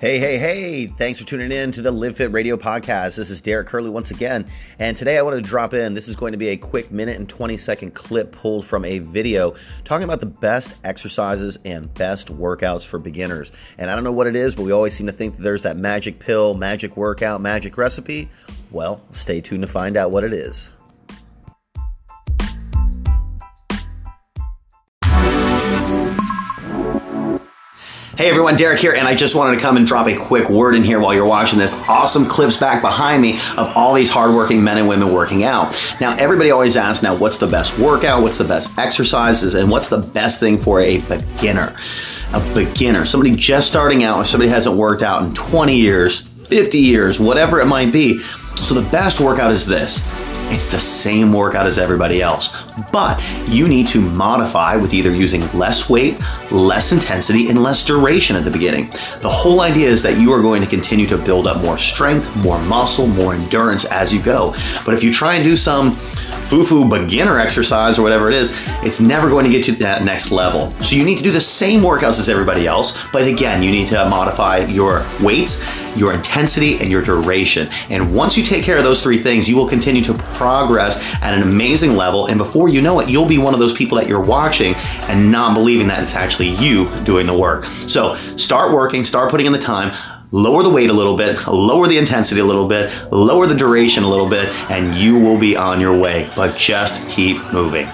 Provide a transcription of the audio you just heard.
Hey, hey, hey, thanks for tuning in to the Live Fit Radio podcast. This is Derek Curley once again. And today I wanted to drop in. This is going to be a quick minute and 20 second clip pulled from a video talking about the best exercises and best workouts for beginners. And I don't know what it is, but we always seem to think that there's that magic pill, magic workout, magic recipe. Well, stay tuned to find out what it is. Hey everyone, Derek here, and I just wanted to come and drop a quick word in here while you're watching this awesome clips back behind me of all these hardworking men and women working out. Now, everybody always asks, now, what's the best workout? What's the best exercises? And what's the best thing for a beginner? A beginner, somebody just starting out, somebody hasn't worked out in 20 years, 50 years, whatever it might be. So the best workout is this it's the same workout as everybody else, but you need to modify with either using less weight, less intensity, and less duration at the beginning. The whole idea is that you are going to continue to build up more strength, more muscle, more endurance as you go. But if you try and do some foo-foo beginner exercise or whatever it is, it's never going to get you to that next level. So you need to do the same workouts as everybody else, but again, you need to modify your weights, your intensity, and your duration. And once you take care of those three things, you will continue to progress at an amazing level. And before you know it, you'll be one of those people that you're watching and not believing that it's actually you doing the work. So start working, start putting in the time lower the weight a little bit, lower the intensity a little bit, lower the duration a little bit, and you will be on your way. But just keep moving.